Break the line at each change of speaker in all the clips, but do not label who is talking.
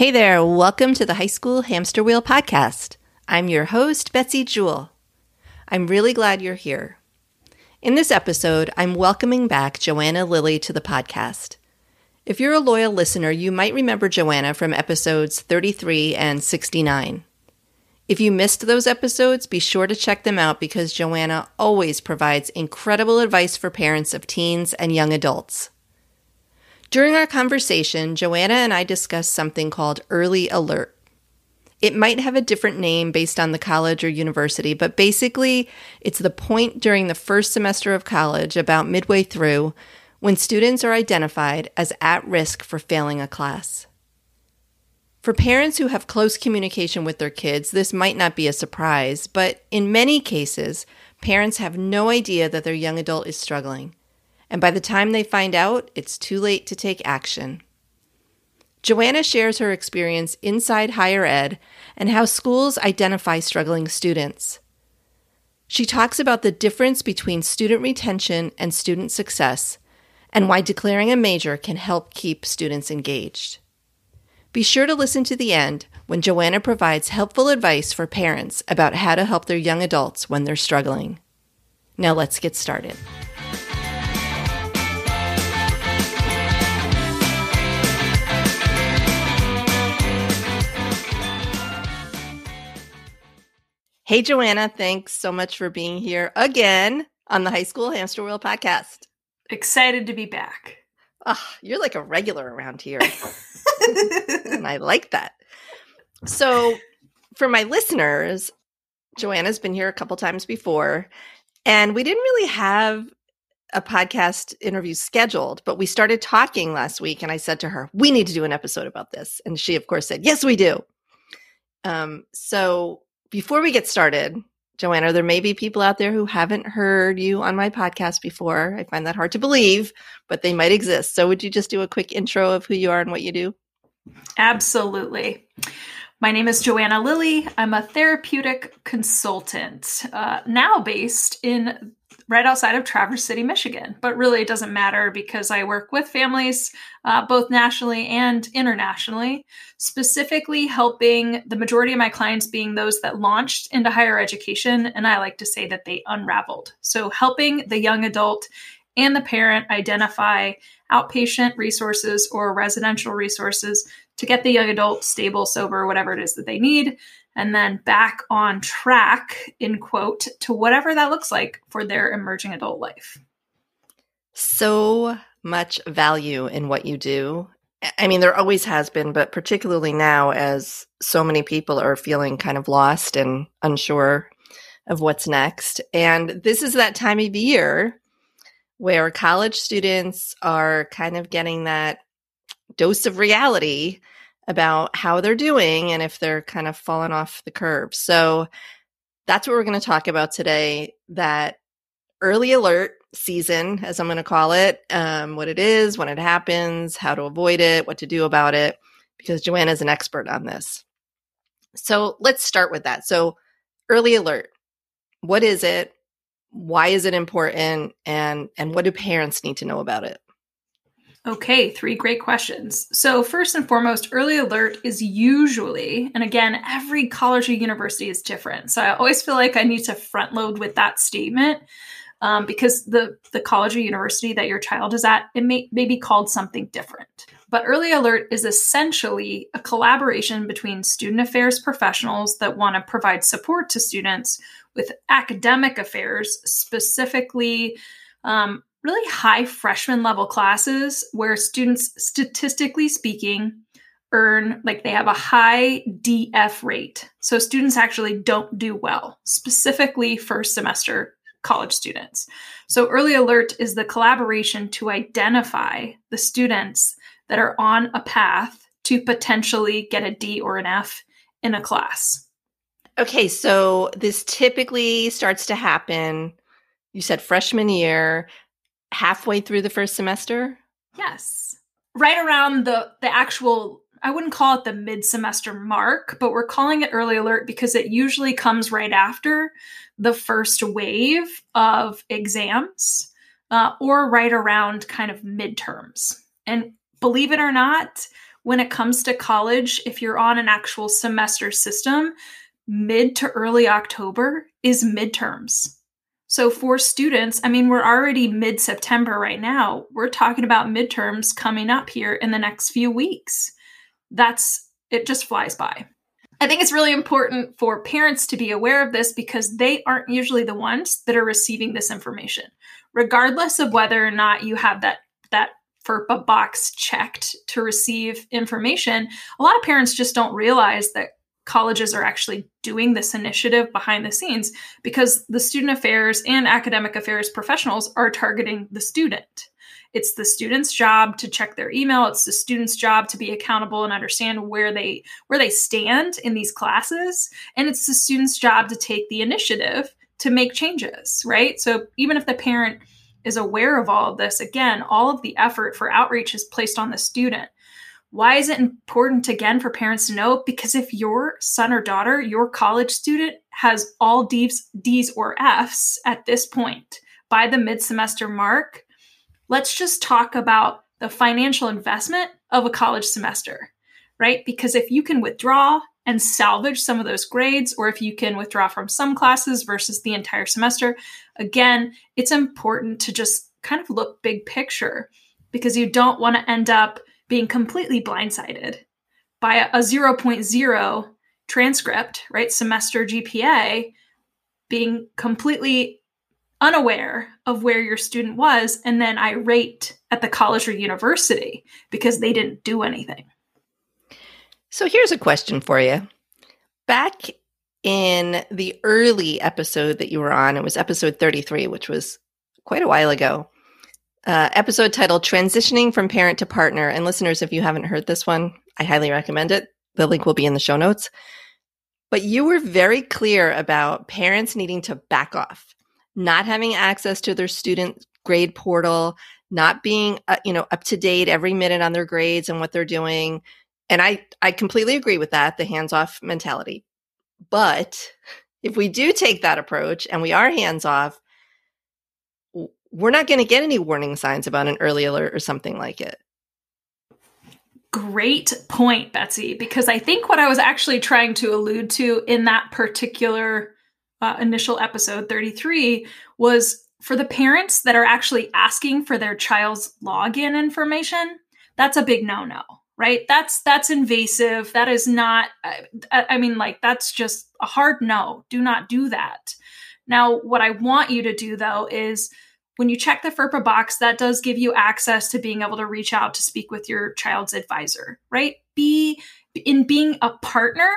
Hey there, welcome to the High School Hamster Wheel Podcast. I'm your host, Betsy Jewell. I'm really glad you're here. In this episode, I'm welcoming back Joanna Lilly to the podcast. If you're a loyal listener, you might remember Joanna from episodes 33 and 69. If you missed those episodes, be sure to check them out because Joanna always provides incredible advice for parents of teens and young adults. During our conversation, Joanna and I discussed something called Early Alert. It might have a different name based on the college or university, but basically, it's the point during the first semester of college, about midway through, when students are identified as at risk for failing a class. For parents who have close communication with their kids, this might not be a surprise, but in many cases, parents have no idea that their young adult is struggling. And by the time they find out, it's too late to take action. Joanna shares her experience inside higher ed and how schools identify struggling students. She talks about the difference between student retention and student success and why declaring a major can help keep students engaged. Be sure to listen to the end when Joanna provides helpful advice for parents about how to help their young adults when they're struggling. Now let's get started. Hey, Joanna, thanks so much for being here again on the High School Hamster Wheel podcast.
Excited to be back.
Oh, you're like a regular around here. and I like that. So, for my listeners, Joanna's been here a couple times before, and we didn't really have a podcast interview scheduled, but we started talking last week, and I said to her, "We need to do an episode about this," and she, of course, said, "Yes, we do." Um, so before we get started, Joanna, there may be people out there who haven't heard you on my podcast before. I find that hard to believe, but they might exist. So, would you just do a quick intro of who you are and what you do?
Absolutely. My name is Joanna Lilly. I'm a therapeutic consultant, uh, now based in right outside of Traverse City, Michigan. But really, it doesn't matter because I work with families uh, both nationally and internationally, specifically helping the majority of my clients being those that launched into higher education. And I like to say that they unraveled. So, helping the young adult and the parent identify outpatient resources or residential resources to get the young adult stable, sober, whatever it is that they need, and then back on track, in quote, to whatever that looks like for their emerging adult life.
So much value in what you do. I mean, there always has been, but particularly now, as so many people are feeling kind of lost and unsure of what's next. And this is that time of year where college students are kind of getting that dose of reality about how they're doing and if they're kind of falling off the curve. So that's what we're going to talk about today that early alert season, as I'm going to call it, um, what it is, when it happens, how to avoid it, what to do about it, because Joanna is an expert on this. So let's start with that. So, early alert what is it? Why is it important? And, and what do parents need to know about it?
Okay, three great questions. So, first and foremost, early alert is usually, and again, every college or university is different. So, I always feel like I need to front load with that statement um, because the, the college or university that your child is at, it may, may be called something different. But early alert is essentially a collaboration between student affairs professionals that want to provide support to students with academic affairs, specifically um, really high freshman level classes where students, statistically speaking, earn like they have a high DF rate. So students actually don't do well, specifically first semester college students. So early alert is the collaboration to identify the students that are on a path to potentially get a D or an F in a class.
Okay, so this typically starts to happen. You said freshman year halfway through the first semester?
Yes. Right around the the actual I wouldn't call it the mid semester mark, but we're calling it early alert because it usually comes right after the first wave of exams uh, or right around kind of midterms. And believe it or not, when it comes to college, if you're on an actual semester system, mid to early October is midterms. So for students, I mean, we're already mid September right now. We're talking about midterms coming up here in the next few weeks. That's it, just flies by. I think it's really important for parents to be aware of this because they aren't usually the ones that are receiving this information. Regardless of whether or not you have that that FERPA box checked to receive information, a lot of parents just don't realize that colleges are actually doing this initiative behind the scenes because the student affairs and academic affairs professionals are targeting the student. It's the student's job to check their email. It's the student's job to be accountable and understand where they where they stand in these classes, and it's the student's job to take the initiative to make changes, right? So even if the parent is aware of all of this, again, all of the effort for outreach is placed on the student. Why is it important again for parents to know? Because if your son or daughter, your college student, has all D's, D's or F's at this point by the mid semester mark, let's just talk about the financial investment of a college semester, right? Because if you can withdraw and salvage some of those grades, or if you can withdraw from some classes versus the entire semester, again, it's important to just kind of look big picture because you don't want to end up being completely blindsided by a, a 0.0 transcript, right? Semester GPA being completely unaware of where your student was and then irate at the college or university because they didn't do anything.
So here's a question for you. Back in the early episode that you were on, it was episode 33, which was quite a while ago uh, episode titled Transitioning from Parent to Partner. And listeners, if you haven't heard this one, I highly recommend it. The link will be in the show notes. But you were very clear about parents needing to back off, not having access to their student grade portal, not being uh, you know up to date every minute on their grades and what they're doing. And I I completely agree with that, the hands off mentality. But if we do take that approach and we are hands off, we're not going to get any warning signs about an early alert or something like it.
Great point, Betsy, because I think what I was actually trying to allude to in that particular uh, initial episode 33 was for the parents that are actually asking for their child's login information, that's a big no no right? That's that's invasive. That is not I, I mean like that's just a hard no. Do not do that. Now what i want you to do though is when you check the FERPA box, that does give you access to being able to reach out to speak with your child's advisor, right? Be in being a partner,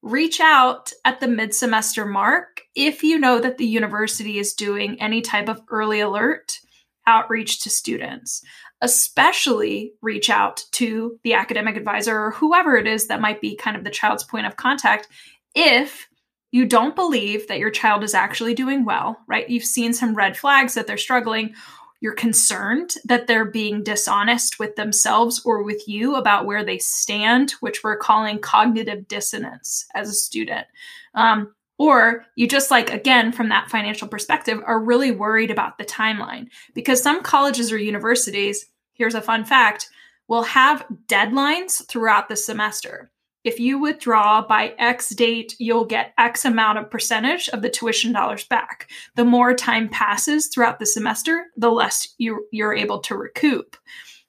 reach out at the mid semester mark if you know that the university is doing any type of early alert outreach to students. Especially reach out to the academic advisor or whoever it is that might be kind of the child's point of contact if you don't believe that your child is actually doing well, right? You've seen some red flags that they're struggling. You're concerned that they're being dishonest with themselves or with you about where they stand, which we're calling cognitive dissonance as a student. Um, or you just like, again, from that financial perspective, are really worried about the timeline because some colleges or universities, here's a fun fact, will have deadlines throughout the semester if you withdraw by X date, you'll get X amount of percentage of the tuition dollars back. The more time passes throughout the semester, the less you, you're able to recoup.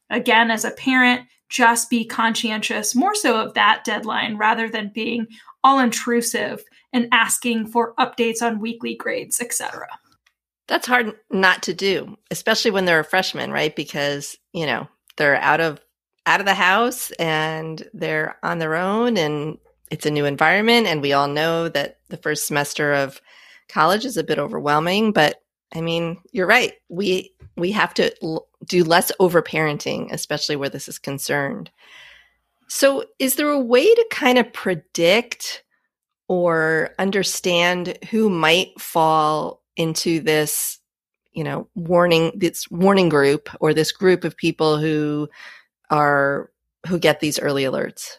Again, as a parent, just be conscientious more so of that deadline rather than being all intrusive and asking for updates on weekly grades, etc.
That's hard not to do, especially when they're a freshman, right? Because, you know, they're out of out of the house and they're on their own and it's a new environment. And we all know that the first semester of college is a bit overwhelming but i mean you're right. We we have to l- do less overparenting especially where this is concerned. So is there a way to kind of predict or understand who might fall into this you know warning this warning group or this group of people who are who get these early alerts?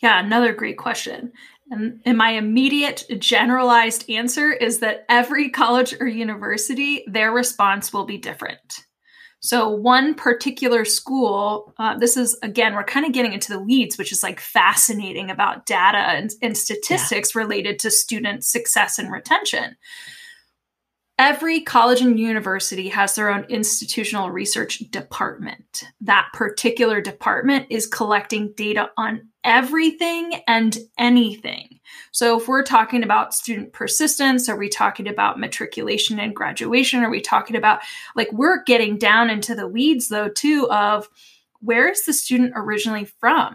Yeah, another great question. And, and my immediate generalized answer is that every college or university, their response will be different. So, one particular school, uh, this is again, we're kind of getting into the weeds, which is like fascinating about data and, and statistics yeah. related to student success and retention. Every college and university has their own institutional research department. That particular department is collecting data on everything and anything. So, if we're talking about student persistence, are we talking about matriculation and graduation? Are we talking about like we're getting down into the weeds though, too, of where is the student originally from?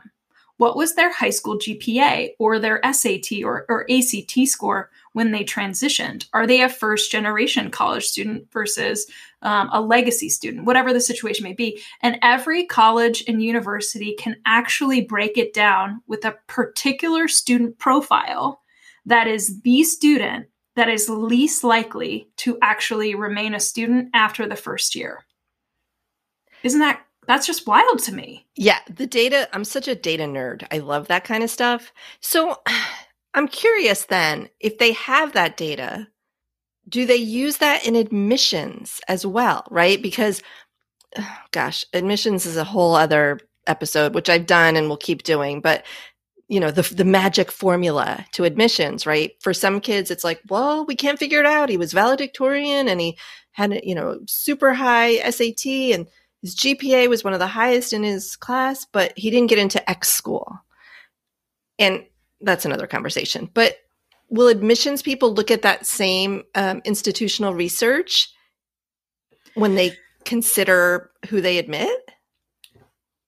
What was their high school GPA or their SAT or, or ACT score? When they transitioned? Are they a first generation college student versus um, a legacy student, whatever the situation may be? And every college and university can actually break it down with a particular student profile that is the student that is least likely to actually remain a student after the first year. Isn't that that's just wild to me.
Yeah, the data, I'm such a data nerd. I love that kind of stuff. So I'm curious then, if they have that data, do they use that in admissions as well, right? Because, gosh, admissions is a whole other episode, which I've done and will keep doing. But you know the the magic formula to admissions, right? For some kids, it's like, well, we can't figure it out. He was valedictorian and he had you know super high SAT and his GPA was one of the highest in his class, but he didn't get into X school. And that's another conversation. But will admissions people look at that same um, institutional research when they consider who they admit?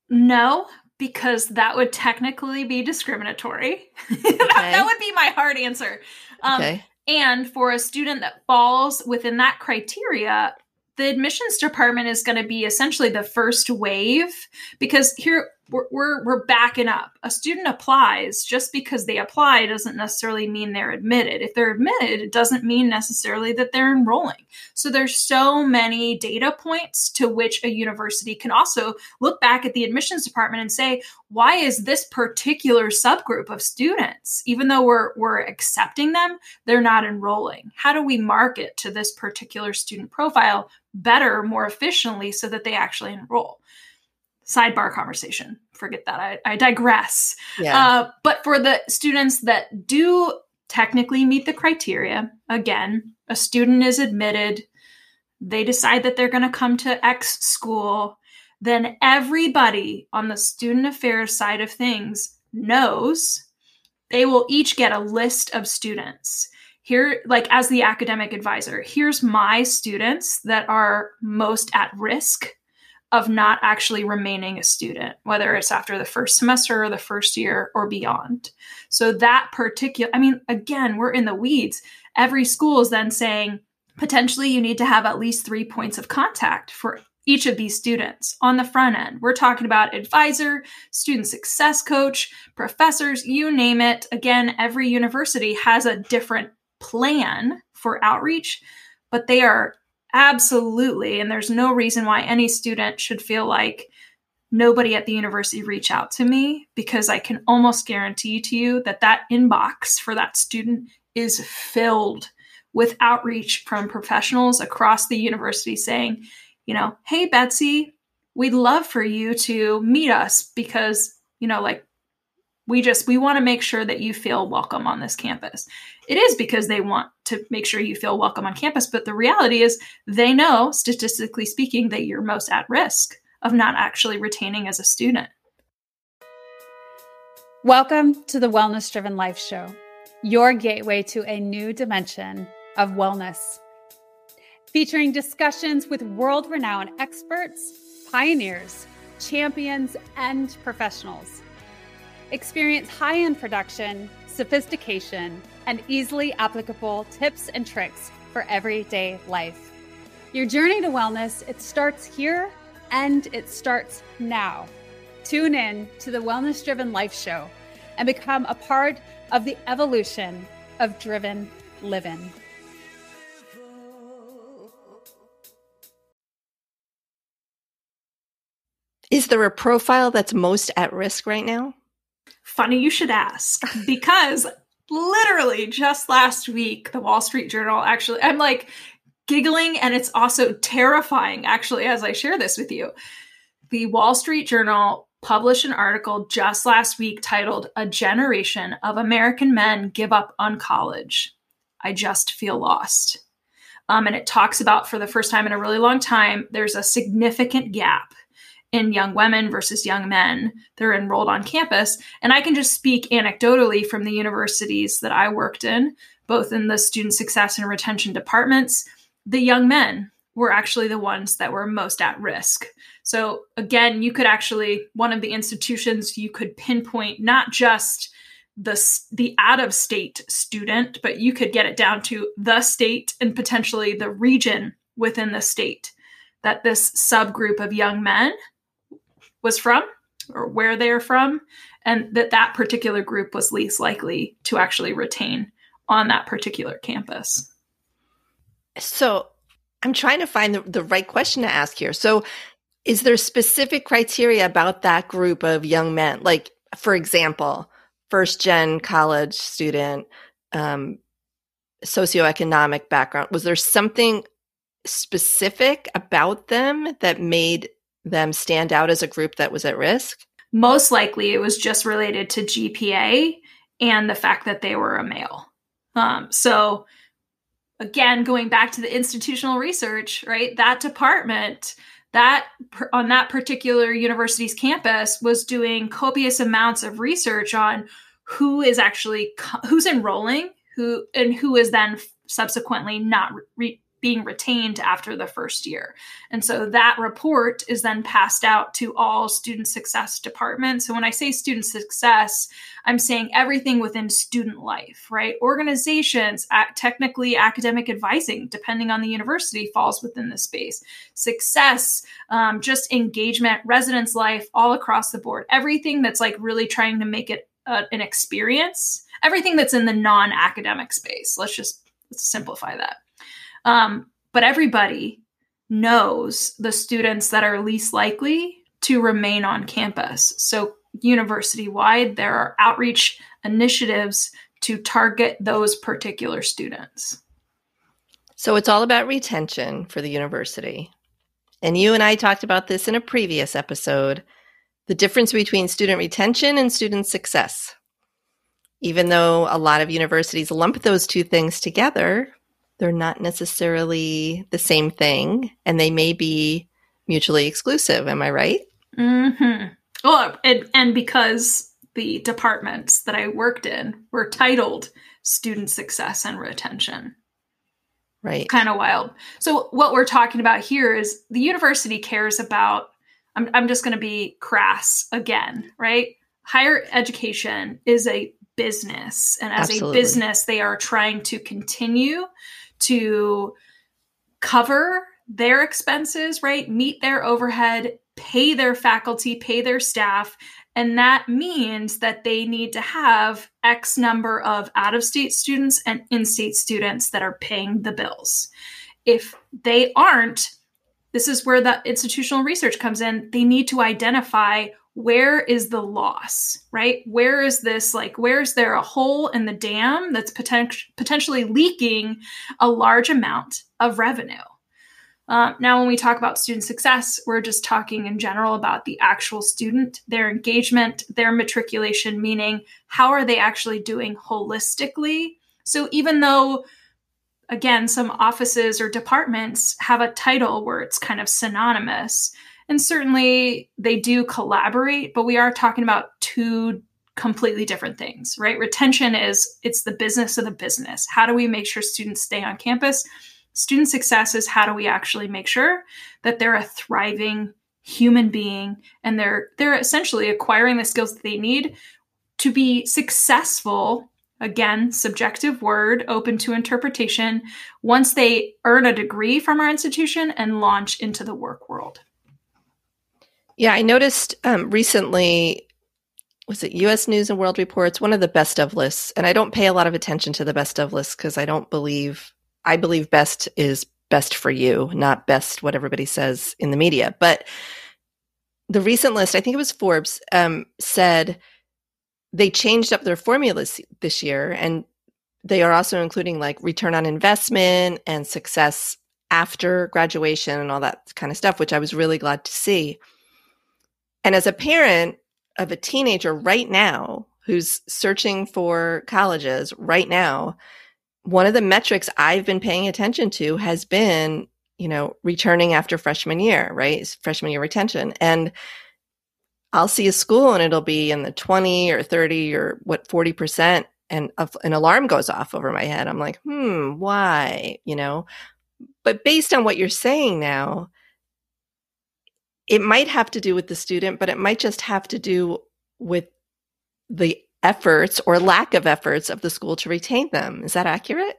No, because that would technically be discriminatory. Okay. that, that, would be my hard answer. Um, okay. And for a student that falls within that criteria, the admissions department is going to be essentially the first wave because here we're, we're, we're backing up. A student applies just because they apply doesn't necessarily mean they're admitted. If they're admitted, it doesn't mean necessarily that they're enrolling. So there's so many data points to which a university can also look back at the admissions department and say, why is this particular subgroup of students, even though we're, we're accepting them, they're not enrolling? How do we market to this particular student profile better, more efficiently so that they actually enroll? sidebar conversation. Forget that. I, I digress. Yeah. Uh, but for the students that do technically meet the criteria, again, a student is admitted, they decide that they're going to come to X school, then everybody on the student affairs side of things knows they will each get a list of students here like as the academic advisor here's my students that are most at risk of not actually remaining a student, whether it's after the first semester or the first year or beyond. So, that particular, I mean, again, we're in the weeds. Every school is then saying potentially you need to have at least three points of contact for each of these students on the front end. We're talking about advisor, student success coach, professors, you name it. Again, every university has a different plan for outreach, but they are Absolutely. And there's no reason why any student should feel like nobody at the university reach out to me because I can almost guarantee to you that that inbox for that student is filled with outreach from professionals across the university saying, you know, hey, Betsy, we'd love for you to meet us because, you know, like we just we want to make sure that you feel welcome on this campus. It is because they want to make sure you feel welcome on campus but the reality is they know statistically speaking that you're most at risk of not actually retaining as a student.
Welcome to the wellness driven life show your gateway to a new dimension of wellness. Featuring discussions with world renowned experts pioneers champions and professionals Experience high end production, sophistication, and easily applicable tips and tricks for everyday life. Your journey to wellness, it starts here and it starts now. Tune in to the Wellness Driven Life Show and become a part of the evolution of driven living.
Is there a profile that's most at risk right now?
Funny you should ask because literally just last week, the Wall Street Journal actually, I'm like giggling and it's also terrifying, actually, as I share this with you. The Wall Street Journal published an article just last week titled A Generation of American Men Give Up on College. I just feel lost. Um, and it talks about, for the first time in a really long time, there's a significant gap in young women versus young men that are enrolled on campus. And I can just speak anecdotally from the universities that I worked in, both in the student success and retention departments. The young men were actually the ones that were most at risk. So, again, you could actually, one of the institutions you could pinpoint not just the the out of state student, but you could get it down to the state and potentially the region within the state that this subgroup of young men was from or where they're from and that that particular group was least likely to actually retain on that particular campus.
So, I'm trying to find the, the right question to ask here. So, is there specific criteria about that group of young men? Like, for example, first gen college student, um, socioeconomic background. Was there something specific about them that made them stand out as a group that was at risk?
Most likely it was just related to GPA and the fact that they were a male. Um, so, again, going back to the institutional research, right? That department that on that particular university's campus was doing copious amounts of research on who is actually who's enrolling who and who is then subsequently not re- being retained after the first year. And so that report is then passed out to all student success departments. So when I say student success, I'm saying everything within student life, right? Organizations, technically academic advising, depending on the university, falls within the space. Success, um, just engagement, residence life, all across the board. Everything that's like really trying to make it uh, an experience. Everything that's in the non-academic space. Let's just let's simplify that. Um, but everybody knows the students that are least likely to remain on campus. So, university wide, there are outreach initiatives to target those particular students.
So, it's all about retention for the university. And you and I talked about this in a previous episode the difference between student retention and student success. Even though a lot of universities lump those two things together, they're not necessarily the same thing and they may be mutually exclusive. Am I right?
Mm-hmm. Well, and, and because the departments that I worked in were titled student success and retention.
Right.
Kind of wild. So, what we're talking about here is the university cares about, I'm, I'm just going to be crass again, right? Higher education is a business. And as Absolutely. a business, they are trying to continue to cover their expenses, right? Meet their overhead, pay their faculty, pay their staff. And that means that they need to have X number of out of state students and in state students that are paying the bills. If they aren't, this is where the institutional research comes in. They need to identify where is the loss, right? Where is this like, where's there a hole in the dam that's poten- potentially leaking a large amount of revenue? Um, now, when we talk about student success, we're just talking in general about the actual student, their engagement, their matriculation, meaning how are they actually doing holistically? So, even though, again, some offices or departments have a title where it's kind of synonymous, and certainly they do collaborate, but we are talking about two completely different things, right? Retention is it's the business of the business. How do we make sure students stay on campus? Student success is how do we actually make sure that they're a thriving human being and they're they're essentially acquiring the skills that they need to be successful again subjective word open to interpretation once they earn a degree from our institution and launch into the work world
yeah, I noticed um, recently, was it US News and World Reports, one of the best of lists. And I don't pay a lot of attention to the best of lists because I don't believe, I believe best is best for you, not best what everybody says in the media. But the recent list, I think it was Forbes, um, said they changed up their formulas this year and they are also including like return on investment and success after graduation and all that kind of stuff, which I was really glad to see. And as a parent of a teenager right now who's searching for colleges right now, one of the metrics I've been paying attention to has been, you know, returning after freshman year, right? Freshman year retention. And I'll see a school and it'll be in the 20 or 30 or what 40% and a, an alarm goes off over my head. I'm like, hmm, why? You know, but based on what you're saying now, it might have to do with the student, but it might just have to do with the efforts or lack of efforts of the school to retain them. Is that accurate?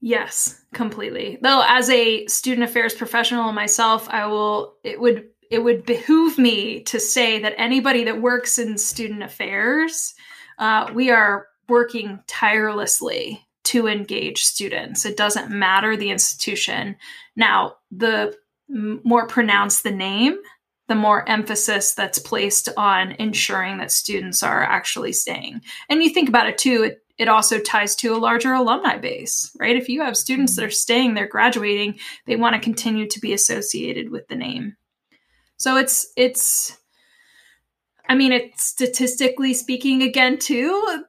Yes, completely. Though as a student affairs professional myself, I will it would it would behoove me to say that anybody that works in student affairs, uh, we are working tirelessly to engage students. It doesn't matter the institution. Now, the more pronounced the name, the more emphasis that's placed on ensuring that students are actually staying. And you think about it too, it, it also ties to a larger alumni base, right? If you have students that mm-hmm. are staying, they're graduating, they want to continue to be associated with the name. So it's it's I mean, it's statistically speaking again too,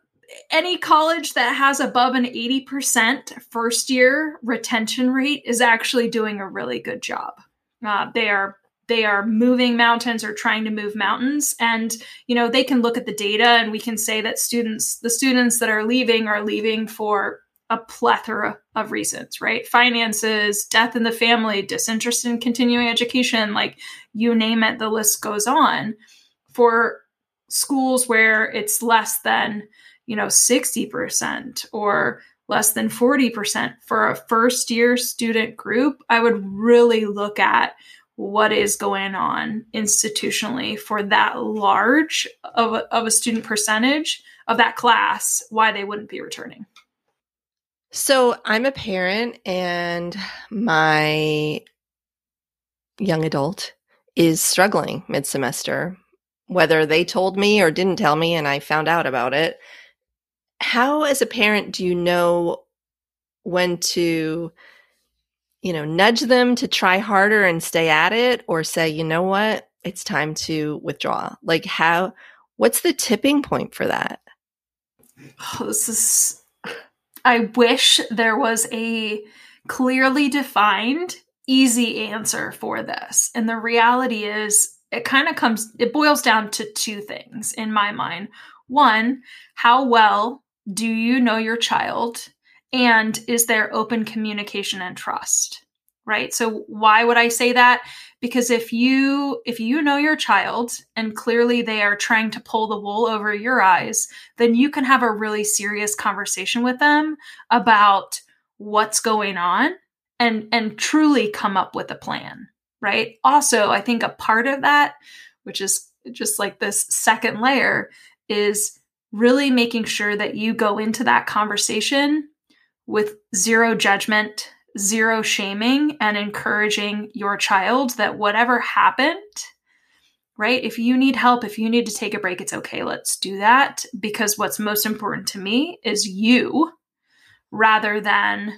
any college that has above an 80% first year retention rate is actually doing a really good job. Uh, they are they are moving mountains or trying to move mountains. And you know they can look at the data and we can say that students the students that are leaving are leaving for a plethora of reasons right? Finances death in the family disinterest in continuing education like you name it the list goes on. For schools where it's less than you know 60% or less than 40% for a first year student group i would really look at what is going on institutionally for that large of a, of a student percentage of that class why they wouldn't be returning.
So i'm a parent and my young adult is struggling mid semester whether they told me or didn't tell me and i found out about it how as a parent do you know when to you know nudge them to try harder and stay at it or say you know what? It's time to withdraw. Like how what's the tipping point for that?
Oh, this is i wish there was a clearly defined easy answer for this and the reality is it kind of comes it boils down to two things in my mind. One how well do you know your child? And is there open communication and trust? Right? So why would I say that? Because if you if you know your child and clearly they are trying to pull the wool over your eyes, then you can have a really serious conversation with them about what's going on and and truly come up with a plan, right? Also, I think a part of that, which is just like this second layer, is really making sure that you go into that conversation with zero judgment, zero shaming, and encouraging your child that whatever happened, right? If you need help, if you need to take a break, it's okay. Let's do that because what's most important to me is you rather than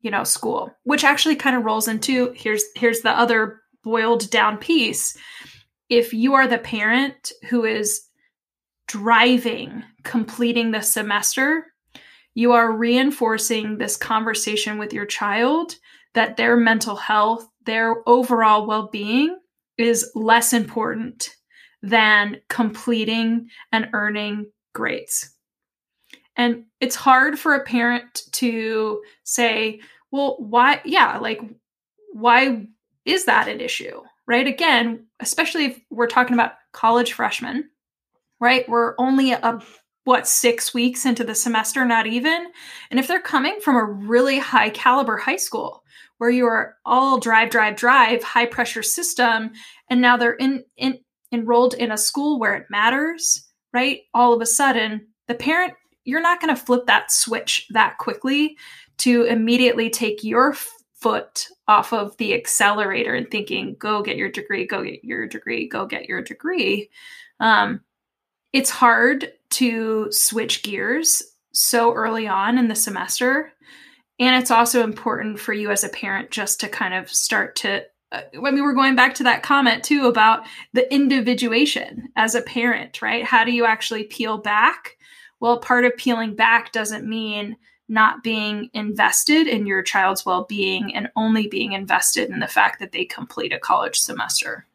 you know school which actually kind of rolls into here's here's the other boiled down piece if you are the parent who is driving completing the semester, you are reinforcing this conversation with your child that their mental health, their overall well being is less important than completing and earning grades. And it's hard for a parent to say, well, why? Yeah, like, why is that an issue? Right? Again, especially if we're talking about college freshmen, right? We're only a what six weeks into the semester, not even. And if they're coming from a really high caliber high school where you are all drive, drive, drive, high pressure system, and now they're in, in enrolled in a school where it matters, right? All of a sudden, the parent, you're not going to flip that switch that quickly to immediately take your foot off of the accelerator and thinking, go get your degree, go get your degree, go get your degree. Um, it's hard to switch gears so early on in the semester. And it's also important for you as a parent just to kind of start to uh, I mean, we're going back to that comment too about the individuation as a parent, right? How do you actually peel back? Well, part of peeling back doesn't mean not being invested in your child's well being and only being invested in the fact that they complete a college semester.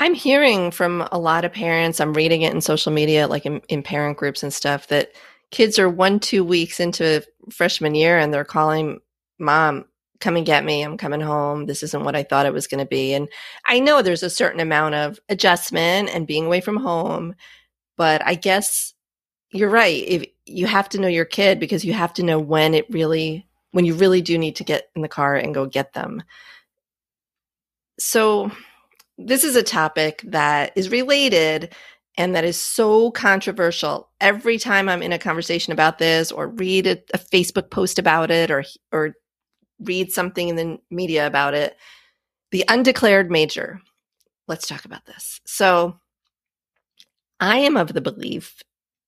I'm hearing from a lot of parents, I'm reading it in social media, like in, in parent groups and stuff, that kids are one, two weeks into freshman year and they're calling mom, come and get me. I'm coming home. This isn't what I thought it was going to be. And I know there's a certain amount of adjustment and being away from home, but I guess you're right. If you have to know your kid because you have to know when it really when you really do need to get in the car and go get them. So this is a topic that is related and that is so controversial. Every time I'm in a conversation about this or read a, a Facebook post about it or or read something in the media about it. The undeclared major. Let's talk about this. So, I am of the belief,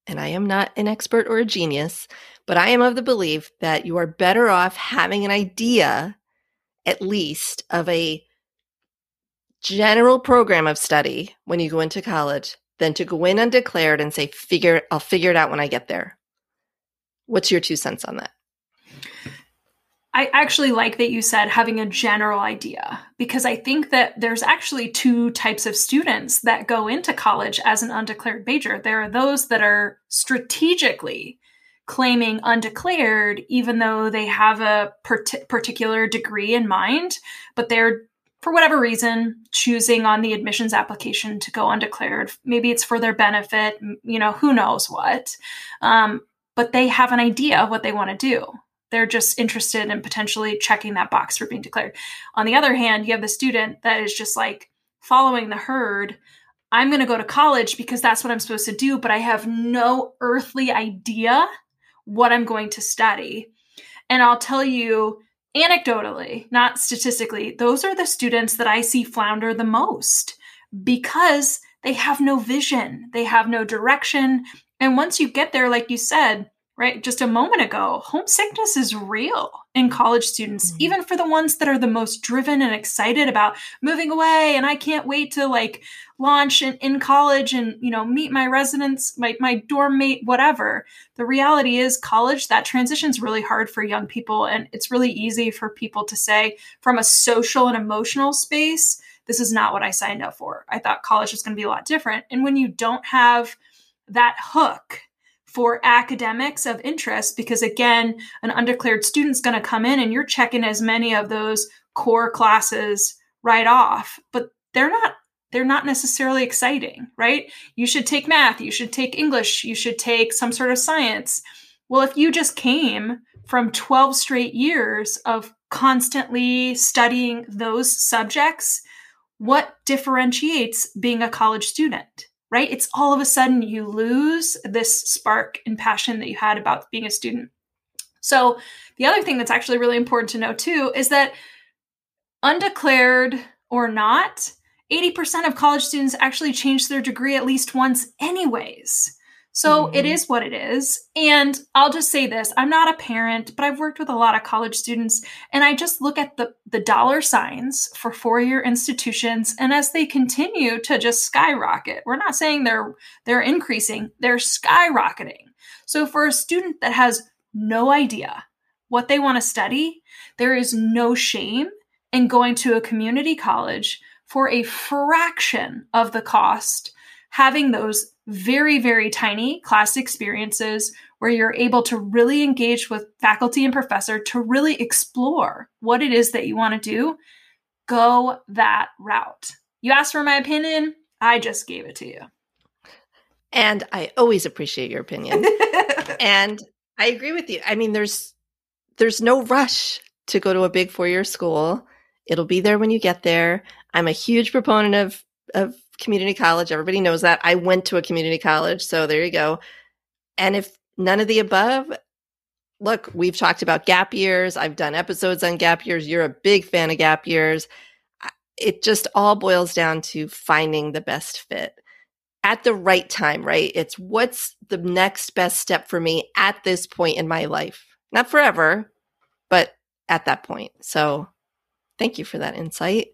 and I am not an expert or a genius, but I am of the belief that you are better off having an idea, at least, of a general program of study when you go into college than to go in undeclared and say, figure, I'll figure it out when I get there. What's your two cents on that?
I actually like that you said having a general idea because I think that there's actually two types of students that go into college as an undeclared major. There are those that are strategically claiming undeclared, even though they have a part- particular degree in mind, but they're for whatever reason choosing on the admissions application to go undeclared. Maybe it's for their benefit, you know, who knows what. Um, but they have an idea of what they want to do. They're just interested in potentially checking that box for being declared. On the other hand, you have the student that is just like following the herd. I'm going to go to college because that's what I'm supposed to do, but I have no earthly idea what I'm going to study. And I'll tell you anecdotally, not statistically, those are the students that I see flounder the most because they have no vision, they have no direction. And once you get there, like you said, right? Just a moment ago homesickness is real in college students mm-hmm. even for the ones that are the most driven and excited about moving away and i can't wait to like launch in, in college and you know meet my residents my, my dorm mate whatever. The reality is college that transition is really hard for young people and it's really easy for people to say from a social and emotional space this is not what i signed up for. I thought college was going to be a lot different. And when you don't have that hook for academics of interest because again an undeclared student's going to come in and you're checking as many of those core classes right off. But they're not they're not necessarily exciting right? You should take math you should take english you should take some sort of science. Well if you just came from 12 straight years of constantly studying those subjects what differentiates being a college student right? It's all of a sudden you lose this spark and passion that you had about being a student. So, the other thing that's actually really important to know too is that undeclared or not, 80% of college students actually change their degree at least once, anyways. So mm-hmm. it is what it is. And I'll just say this I'm not a parent, but I've worked with a lot of college students, and I just look at the, the dollar signs for four year institutions. And as they continue to just skyrocket, we're not saying they're they're increasing, they're skyrocketing. So for a student that has no idea what they want to study, there is no shame in going to a community college for a fraction of the cost, having those very, very tiny class experiences where you're able to really engage with faculty and professor to really explore what it is that you want to do, go that route. You asked for my opinion, I just gave it to you.
And I always appreciate your opinion. and I agree with you. I mean, there's there's no rush to go to a big four-year school. It'll be there when you get there. I'm a huge proponent of of community college. Everybody knows that. I went to a community college. So there you go. And if none of the above, look, we've talked about gap years. I've done episodes on gap years. You're a big fan of gap years. It just all boils down to finding the best fit at the right time, right? It's what's the next best step for me at this point in my life. Not forever, but at that point. So thank you for that insight.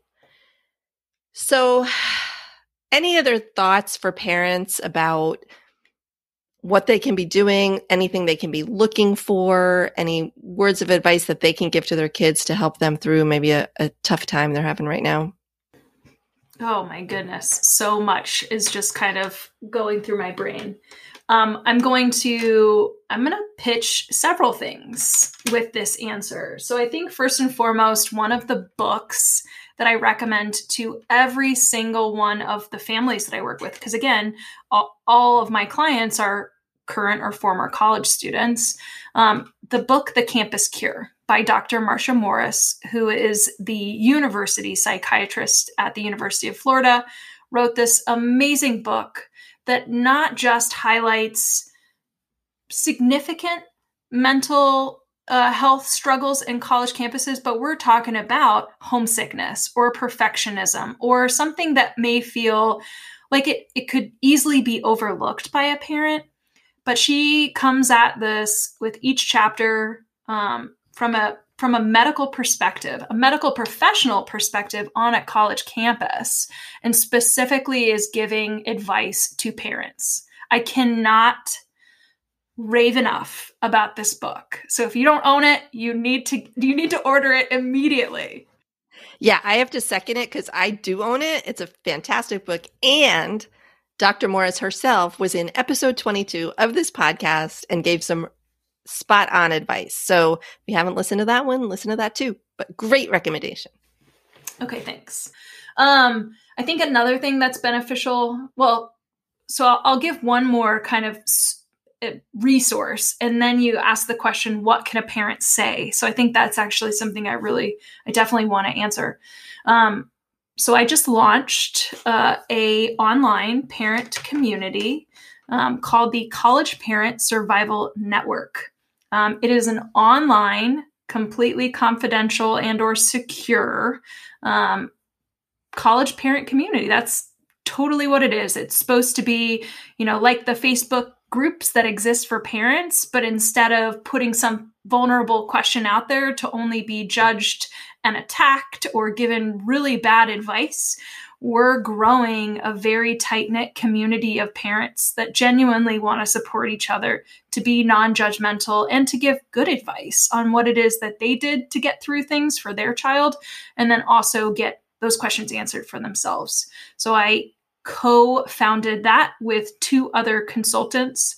So, any other thoughts for parents about what they can be doing, anything they can be looking for, any words of advice that they can give to their kids to help them through maybe a, a tough time they're having right now?
Oh my goodness. So much is just kind of going through my brain. Um, I'm going to I'm going to pitch several things with this answer. So I think first and foremost, one of the books that I recommend to every single one of the families that I work with, because again, all, of my clients are current or former college students. Um, the book, The Campus Cure by Dr. Marcia Morris, who is the university psychiatrist at the University of Florida, wrote this amazing book that not just highlights significant mental uh, health struggles in college campuses, but we're talking about homesickness or perfectionism or something that may feel like it, it could easily be overlooked by a parent. But she comes at this with each chapter um, from a from a medical perspective, a medical professional perspective on a college campus, and specifically is giving advice to parents. I cannot rave enough about this book. So if you don't own it, you need to you need to order it immediately.
Yeah, I have to second it cuz I do own it. It's a fantastic book and Dr. Morris herself was in episode 22 of this podcast and gave some spot on advice. So if you haven't listened to that one, listen to that too. But great recommendation.
Okay, thanks. Um, I think another thing that's beneficial, well, so I'll, I'll give one more kind of uh, resource and then you ask the question what can a parent say? So i think that's actually something i really i definitely want to answer. Um, so i just launched uh, a online parent community um, called the college parent survival network. Um, it is an online completely confidential and or secure um, college parent community. That's totally what it is. It's supposed to be you know like the facebook groups that exist for parents, but instead of putting some vulnerable question out there to only be judged and attacked or given really bad advice, we're growing a very tight knit community of parents that genuinely want to support each other, to be non judgmental, and to give good advice on what it is that they did to get through things for their child, and then also get those questions answered for themselves. So I co founded that with two other consultants.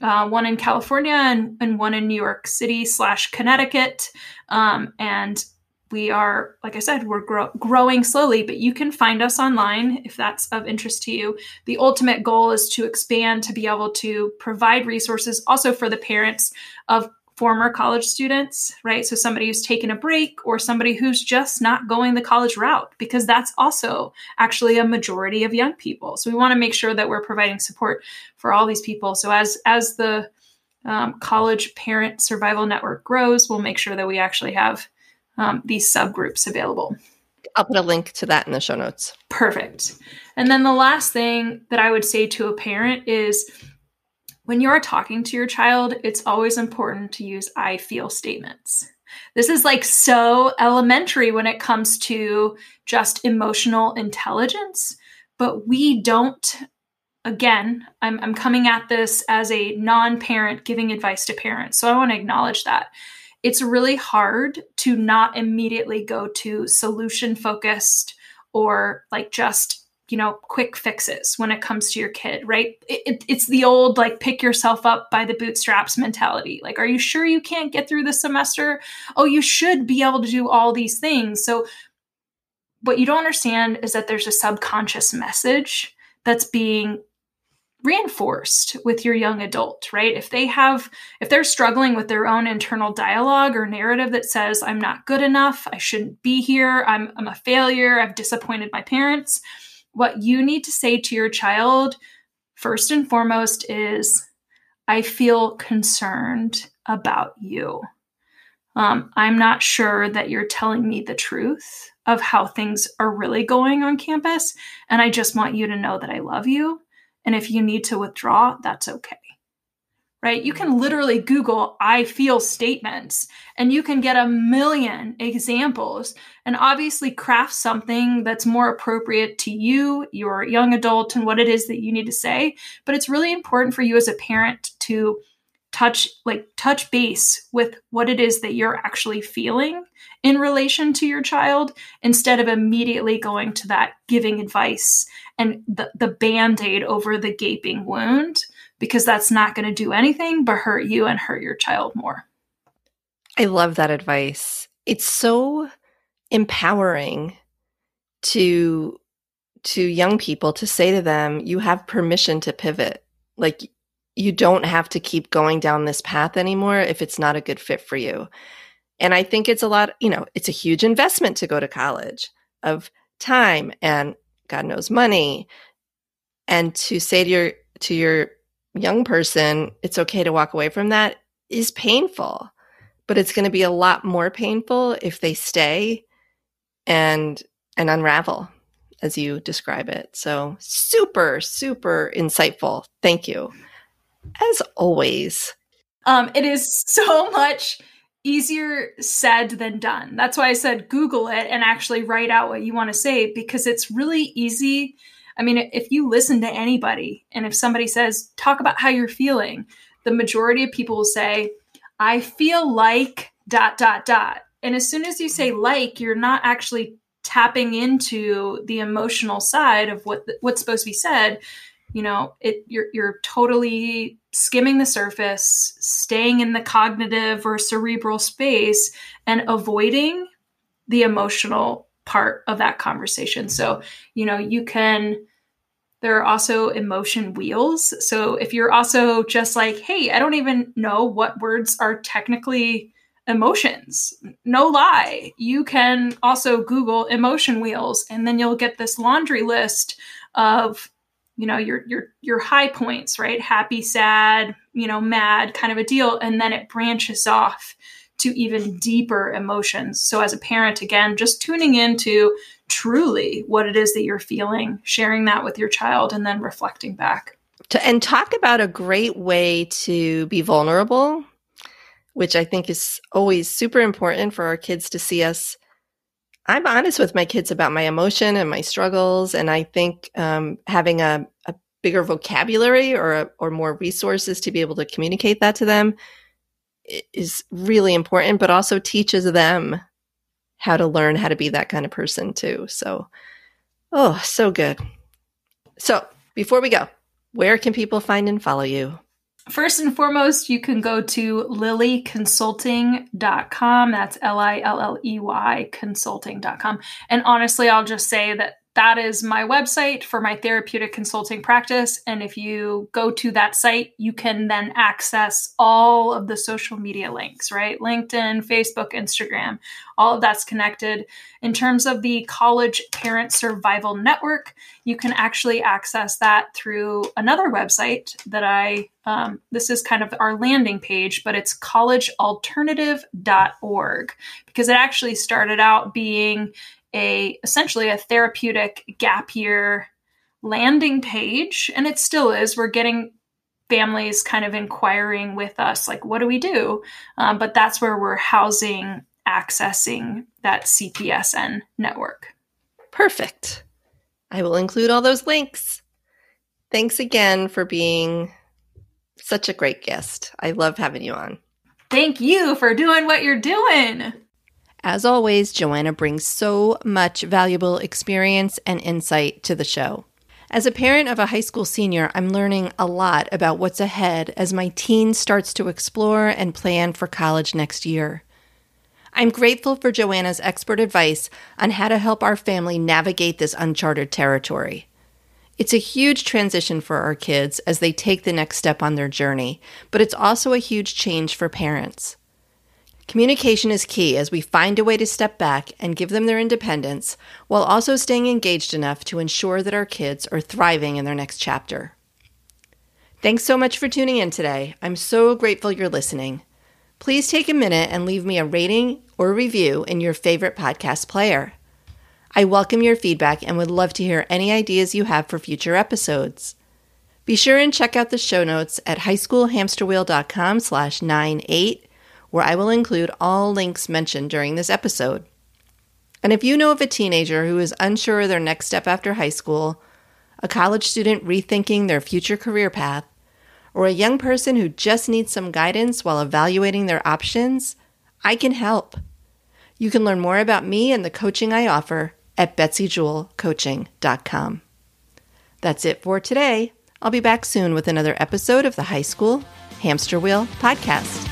Uh, one in California and, and, one in New York City slash Connecticut. Um, and we are, like I said, we're grow- growing slowly, but you can find us online if that's of interest to you. The ultimate goal is to expand to be able to provide resources also for the parents of former college students, right? So somebody who's taken a break or somebody who's just not going the college route, because that's also actually a majority of young people. So we want to make sure that we're providing support for all these people. So as as the um, college parent survival network grows, we'll make sure that we actually have um, these subgroups available.
I'll put a link to that in the show notes.
Perfect. And then the last thing that I would say to a parent is when you're talking to your child, it's always important to use I feel statements. This is like so elementary when it comes to just emotional intelligence, but we don't. Again, I'm, I'm coming at this as a non parent giving advice to parents. So I want to acknowledge that. It's really hard to not immediately go to solution focused or like just you know quick fixes when it comes to your kid right? It, it, it's the old like pick yourself up by the bootstraps mentality. Like are you sure you can't get through the semester? Oh you should be able to do all these things. So what you don't understand is that there's a subconscious message that's being reinforced with your young adult right? If they have if they're struggling with their own internal dialogue or narrative that says i'm not good enough. I shouldn't be here. I'm, I'm a failure. I've disappointed my parents what you need to say to your child first and foremost is I feel concerned about you. Um, I'm not sure that you're telling me the truth of how things are really going on campus. And I just want you to know that I love you. And if you need to withdraw, that's okay. Right? You can literally Google I feel statements and you can get a million examples and obviously craft something that's more appropriate to you, your young adult, and what it is that you need to say. But it's really important for you as a parent to touch like touch base with what it is that you're actually feeling in relation to your child instead of immediately going to that giving advice and the, the band-aid over the gaping wound because that's not going to do anything but hurt you and hurt your child more
i love that advice it's so empowering to to young people to say to them you have permission to pivot like you don't have to keep going down this path anymore if it's not a good fit for you. And I think it's a lot, you know, it's a huge investment to go to college of time and God knows money. And to say to your to your young person, it's okay to walk away from that is painful. But it's going to be a lot more painful if they stay and and unravel as you describe it. So super, super insightful. Thank you as always.
Um, it is so much easier said than done. That's why I said Google it and actually write out what you want to say because it's really easy. I mean, if you listen to anybody and if somebody says, talk about how you're feeling, the majority of people will say, I feel like dot, dot, dot. And as soon as you say like, you're not actually tapping into the emotional side of what what's supposed to be said you know it you're you're totally skimming the surface staying in the cognitive or cerebral space and avoiding the emotional part of that conversation. So you know you can there are also emotion wheels. So if you're also just like hey i don't even know what words are technically emotions. No lie. You can also google emotion wheels and then you'll get this laundry list of you know your your your high points right? Happy sad you know mad kind of a deal and then it branches off to even deeper emotions. So as a parent again just tuning into truly what it is that you're feeling sharing that with your child and then reflecting back.
And talk about a great way to be vulnerable which i think is always super important for our kids to see us. I'm honest with my kids about my emotion and my struggles, and I think um, having a, a, bigger vocabulary or or more resources to be able to communicate that to them is really important. But also teaches them how to learn how to be that kind of person too. So, oh, so good. So before we go, where can people find and follow you?
First and foremost, you can go to lilleyconsulting.com. That's L I L L E Y consulting.com. And honestly, I'll just say that that is my website for my therapeutic consulting practice. And if you go to that site, you can then access all of the social media links, right? LinkedIn, Facebook, Instagram, all of that's connected. In terms of the College Parent Survival Network, you can actually access that through another website that I, um, this is kind of our landing page, but it's collegealternative.org because it actually started out being a essentially a therapeutic gap year landing page and it still is. We're getting families kind of inquiring with us like what do we do? Um, but that's where we're housing accessing that cpsn network.
Perfect. I will include all those links. Thanks again for being such a great guest. I love having you on.
Thank you for doing what you're doing
as always, Joanna brings so much valuable experience and insight to the show. As a parent of a high school senior, I'm learning a lot about what's ahead as my teen starts to explore and plan for college next year. I'm grateful for Joanna's expert advice on how to help our family navigate this uncharted territory. It's a huge transition for our kids as they take the next step on their journey, but it's also a huge change for parents. Communication is key as we find a way to step back and give them their independence while also staying engaged enough to ensure that our kids are thriving in their next chapter. Thanks so much for tuning in today. I'm so grateful you're listening. Please take a minute and leave me a rating or review in your favorite podcast player. I welcome your feedback and would love to hear any ideas you have for future episodes. Be sure and check out the show notes at highschoolhamsterwheel.com slash 98, where I will include all links mentioned during this episode. And if you know of a teenager who is unsure of their next step after high school, a college student rethinking their future career path, or a young person who just needs some guidance while evaluating their options, I can help. You can learn more about me and the coaching I offer at betsyjewelcoaching.com. That's it for today. I'll be back soon with another episode of the High School Hamster Wheel Podcast.